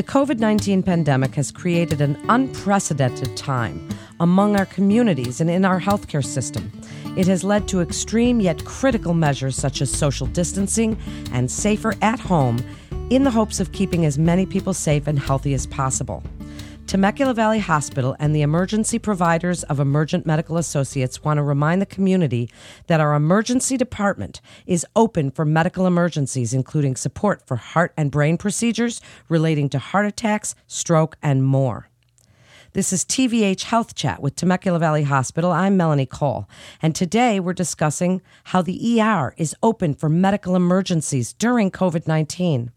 The COVID 19 pandemic has created an unprecedented time among our communities and in our healthcare system. It has led to extreme yet critical measures such as social distancing and safer at home in the hopes of keeping as many people safe and healthy as possible. Temecula Valley Hospital and the emergency providers of Emergent Medical Associates want to remind the community that our emergency department is open for medical emergencies, including support for heart and brain procedures relating to heart attacks, stroke, and more. This is TVH Health Chat with Temecula Valley Hospital. I'm Melanie Cole, and today we're discussing how the ER is open for medical emergencies during COVID 19.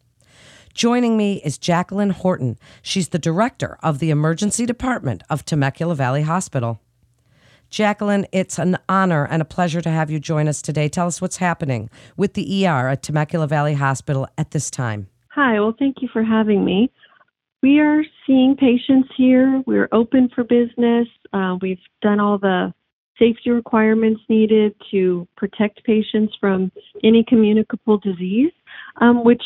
Joining me is Jacqueline Horton. She's the director of the emergency department of Temecula Valley Hospital. Jacqueline, it's an honor and a pleasure to have you join us today. Tell us what's happening with the ER at Temecula Valley Hospital at this time. Hi, well, thank you for having me. We are seeing patients here. We're open for business. Uh, we've done all the safety requirements needed to protect patients from any communicable disease, um, which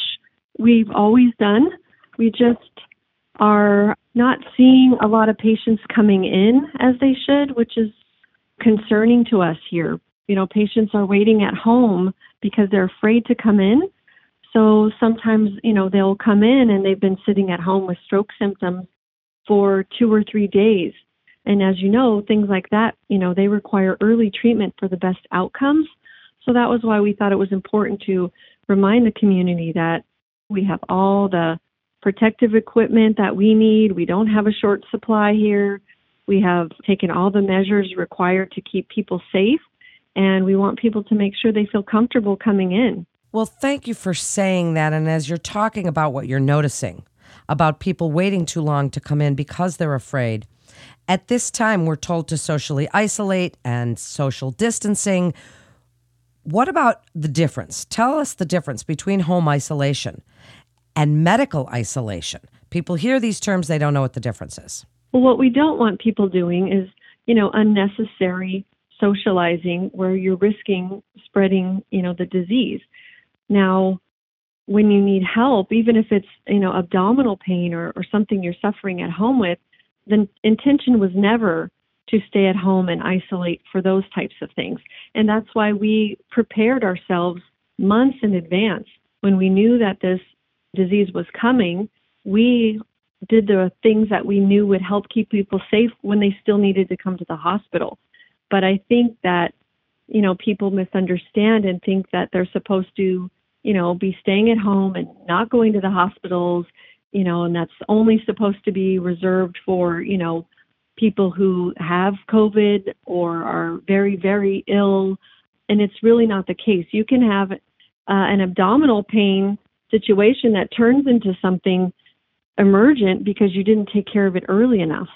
we've always done. We just are not seeing a lot of patients coming in as they should, which is concerning to us here. You know, patients are waiting at home because they're afraid to come in. So sometimes, you know, they'll come in and they've been sitting at home with stroke symptoms for two or three days. And as you know, things like that, you know, they require early treatment for the best outcomes. So that was why we thought it was important to remind the community that we have all the protective equipment that we need. We don't have a short supply here. We have taken all the measures required to keep people safe, and we want people to make sure they feel comfortable coming in. Well, thank you for saying that. And as you're talking about what you're noticing about people waiting too long to come in because they're afraid, at this time we're told to socially isolate and social distancing. What about the difference? Tell us the difference between home isolation and medical isolation. People hear these terms, they don't know what the difference is. Well, what we don't want people doing is, you know, unnecessary socializing where you're risking spreading, you know, the disease. Now, when you need help, even if it's, you know, abdominal pain or, or something you're suffering at home with, the intention was never to stay at home and isolate for those types of things. And that's why we prepared ourselves months in advance when we knew that this disease was coming, we did the things that we knew would help keep people safe when they still needed to come to the hospital. But I think that, you know, people misunderstand and think that they're supposed to, you know, be staying at home and not going to the hospitals, you know, and that's only supposed to be reserved for, you know, people who have COVID or are very, very ill. And it's really not the case. You can have uh, an abdominal pain situation that turns into something emergent because you didn't take care of it early enough.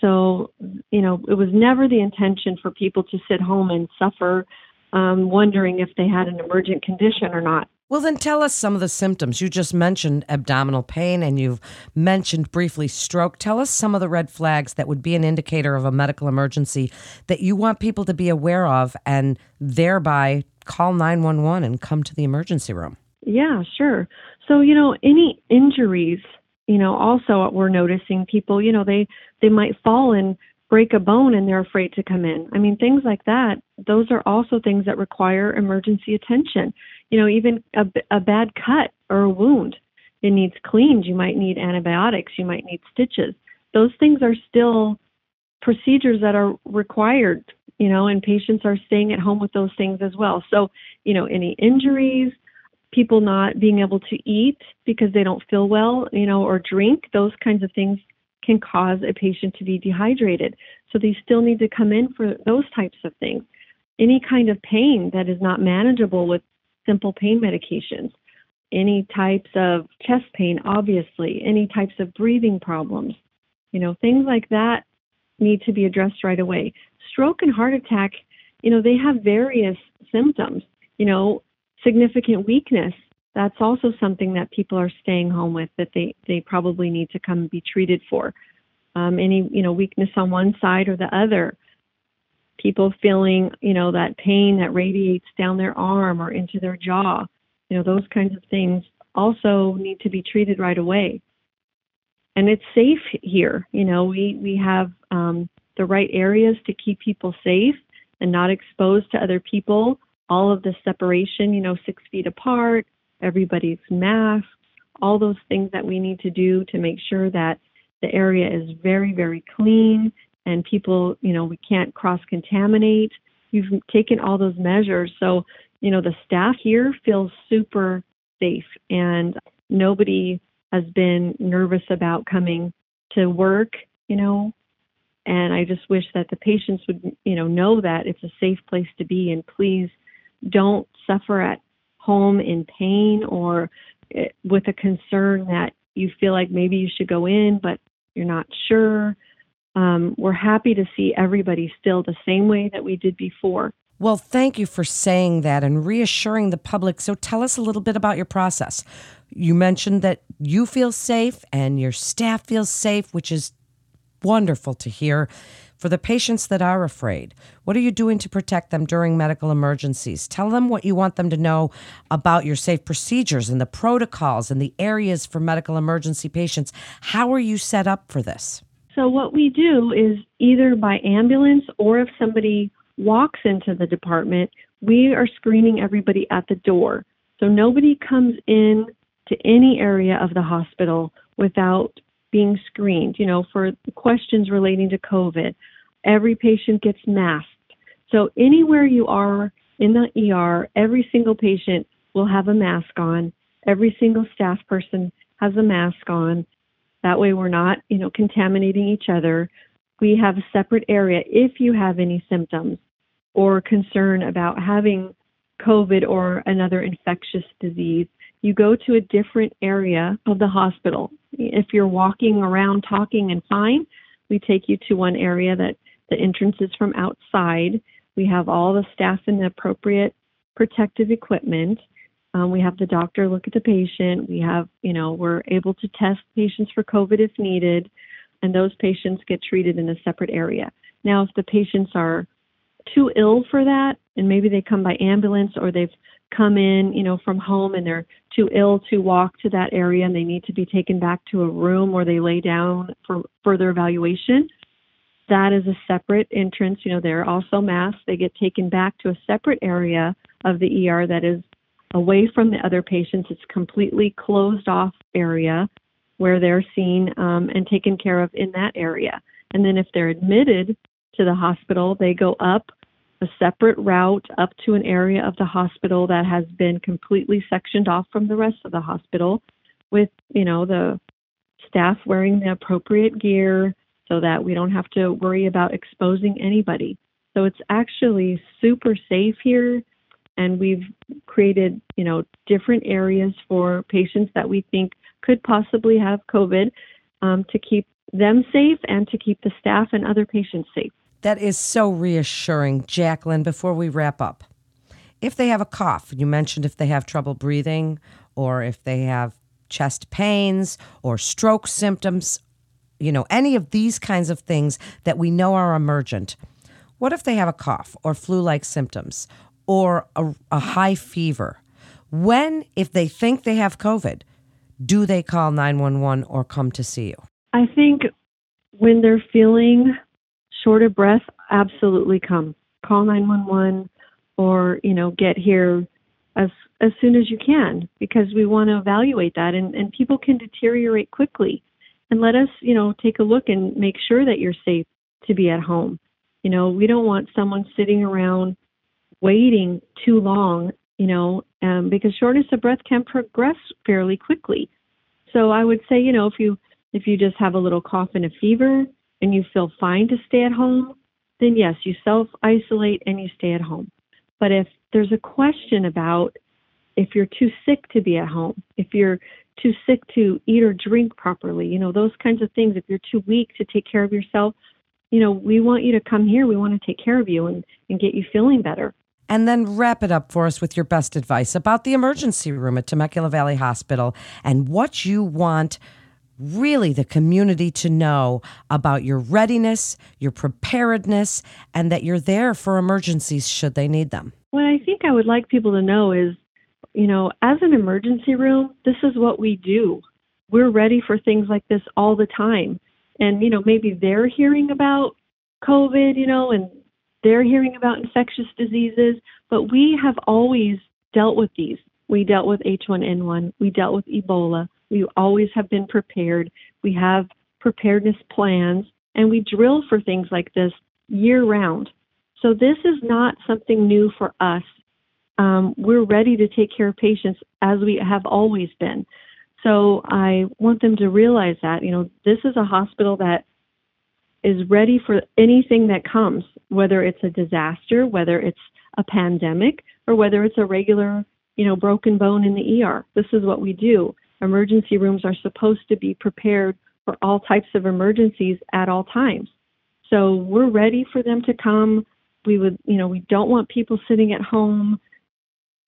So, you know, it was never the intention for people to sit home and suffer, um, wondering if they had an emergent condition or not. Well, then tell us some of the symptoms. You just mentioned abdominal pain and you've mentioned briefly stroke. Tell us some of the red flags that would be an indicator of a medical emergency that you want people to be aware of and thereby call 911 and come to the emergency room. Yeah, sure. So, you know, any injuries, you know, also we're noticing people, you know, they they might fall and break a bone and they're afraid to come in. I mean, things like that, those are also things that require emergency attention. You know, even a, a bad cut or a wound, it needs cleaned. You might need antibiotics, you might need stitches. Those things are still procedures that are required, you know, and patients are staying at home with those things as well. So, you know, any injuries, people not being able to eat because they don't feel well, you know, or drink, those kinds of things can cause a patient to be dehydrated. So they still need to come in for those types of things. Any kind of pain that is not manageable with simple pain medications, any types of chest pain, obviously, any types of breathing problems, you know, things like that need to be addressed right away. Stroke and heart attack, you know, they have various symptoms. You know, significant weakness, that's also something that people are staying home with that they, they probably need to come be treated for. Um, any you know weakness on one side or the other, people feeling you know that pain that radiates down their arm or into their jaw, you know those kinds of things also need to be treated right away. and it's safe here. You know, we we have um, the right areas to keep people safe and not exposed to other people. All of the separation, you know, six feet apart, everybody's masks, all those things that we need to do to make sure that the area is very, very clean and people, you know, we can't cross contaminate. We've taken all those measures. So, you know, the staff here feels super safe and nobody has been nervous about coming to work, you know, and I just wish that the patients would, you know, know that it's a safe place to be and please don't suffer at home in pain or eh, with a concern that you feel like maybe you should go in, but you're not sure. Um, we're happy to see everybody still the same way that we did before. Well, thank you for saying that and reassuring the public. So tell us a little bit about your process. You mentioned that you feel safe and your staff feels safe, which is wonderful to hear. For the patients that are afraid, what are you doing to protect them during medical emergencies? Tell them what you want them to know about your safe procedures and the protocols and the areas for medical emergency patients. How are you set up for this? So, what we do is either by ambulance or if somebody walks into the department, we are screening everybody at the door. So, nobody comes in to any area of the hospital without being screened, you know, for questions relating to COVID. Every patient gets masked. So anywhere you are in the ER, every single patient will have a mask on. Every single staff person has a mask on. That way we're not, you know, contaminating each other. We have a separate area if you have any symptoms or concern about having COVID or another infectious disease you go to a different area of the hospital. If you're walking around talking and fine, we take you to one area that the entrance is from outside. We have all the staff in the appropriate protective equipment. Um, we have the doctor look at the patient. We have, you know, we're able to test patients for COVID if needed, and those patients get treated in a separate area. Now, if the patients are too ill for that, and maybe they come by ambulance or they've come in, you know, from home and they're too ill to walk to that area and they need to be taken back to a room where they lay down for further evaluation. That is a separate entrance. You know, they're also masked. They get taken back to a separate area of the ER that is away from the other patients. It's completely closed off area where they're seen um, and taken care of in that area. And then if they're admitted to the hospital, they go up a separate route up to an area of the hospital that has been completely sectioned off from the rest of the hospital with, you know, the staff wearing the appropriate gear so that we don't have to worry about exposing anybody. So it's actually super safe here and we've created, you know, different areas for patients that we think could possibly have COVID um, to keep them safe and to keep the staff and other patients safe. That is so reassuring. Jacqueline, before we wrap up, if they have a cough, you mentioned if they have trouble breathing or if they have chest pains or stroke symptoms, you know, any of these kinds of things that we know are emergent. What if they have a cough or flu like symptoms or a, a, high fever? When, if they think they have COVID, do they call 911 or come to see you? I think when they're feeling short of breath, absolutely come. Call 911 or, you know, get here as as soon as you can because we want to evaluate that and, and people can deteriorate quickly. And let us, you know, take a look and make sure that you're safe to be at home. You know, we don't want someone sitting around waiting too long, you know, um, because shortness of breath can progress fairly quickly. So I would say, you know, if you if you just have a little cough and a fever, and you feel fine to stay at home, then yes, you self isolate and you stay at home. But if there's a question about if you're too sick to be at home, if you're too sick to eat or drink properly, you know, those kinds of things, if you're too weak to take care of yourself, you know, we want you to come here. We want to take care of you and, and get you feeling better. And then wrap it up for us with your best advice about the emergency room at Temecula Valley Hospital and what you want really the community to know about your readiness, your preparedness, and that you're there for emergencies should they need them? What I think I would like people to know is, you know, as an emergency room, this is what we do. we're ready for things like this all the time. And, you know, maybe they're hearing about COVID, you know, and they're hearing about infectious diseases, but we have always dealt with these. We dealt with H1N1, we dealt with Ebola. We always have been prepared. We have preparedness plans, and we drill for things like this year round. So this is not something new for us. Um, we're ready to take care of patients as we have always been. So I want them to realize that, you know, this is a hospital that is ready for anything that comes, whether it's a disaster, whether it's a pandemic, or whether it's a regular, you know, broken bone in the ER. This is what we do. Emergency rooms are supposed to be prepared for all types of emergencies at all times. So we're ready for them to come. We would, you know, we don't want people sitting at home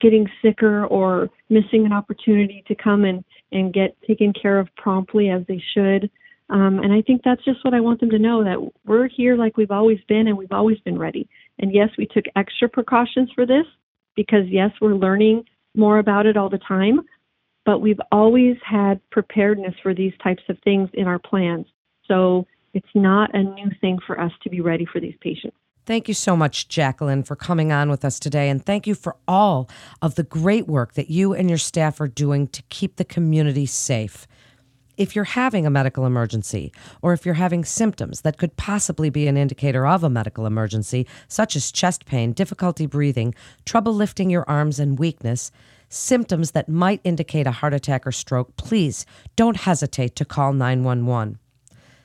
getting sicker or missing an opportunity to come and, and get taken care of promptly as they should. Um, and I think that's just what I want them to know that we're here like we've always been and we've always been ready. And yes, we took extra precautions for this because, yes, we're learning more about it all the time, but we've always had preparedness for these types of things in our plans. So it's not a new thing for us to be ready for these patients. Thank you so much, Jacqueline, for coming on with us today. And thank you for all of the great work that you and your staff are doing to keep the community safe. If you're having a medical emergency, or if you're having symptoms that could possibly be an indicator of a medical emergency, such as chest pain, difficulty breathing, trouble lifting your arms, and weakness, symptoms that might indicate a heart attack or stroke, please don't hesitate to call 911.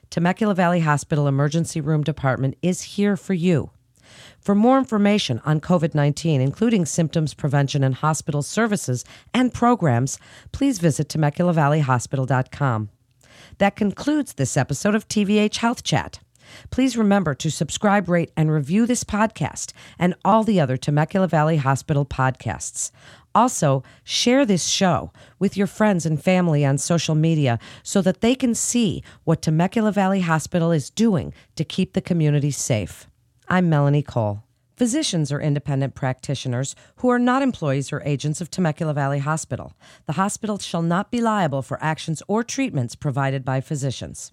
Temecula Valley Hospital Emergency Room Department is here for you. For more information on COVID 19, including symptoms prevention and hospital services and programs, please visit TemeculaValleyHospital.com. That concludes this episode of TVH Health Chat. Please remember to subscribe, rate, and review this podcast and all the other Temecula Valley Hospital podcasts. Also, share this show with your friends and family on social media so that they can see what Temecula Valley Hospital is doing to keep the community safe. I'm Melanie Cole. Physicians are independent practitioners who are not employees or agents of Temecula Valley Hospital. The hospital shall not be liable for actions or treatments provided by physicians.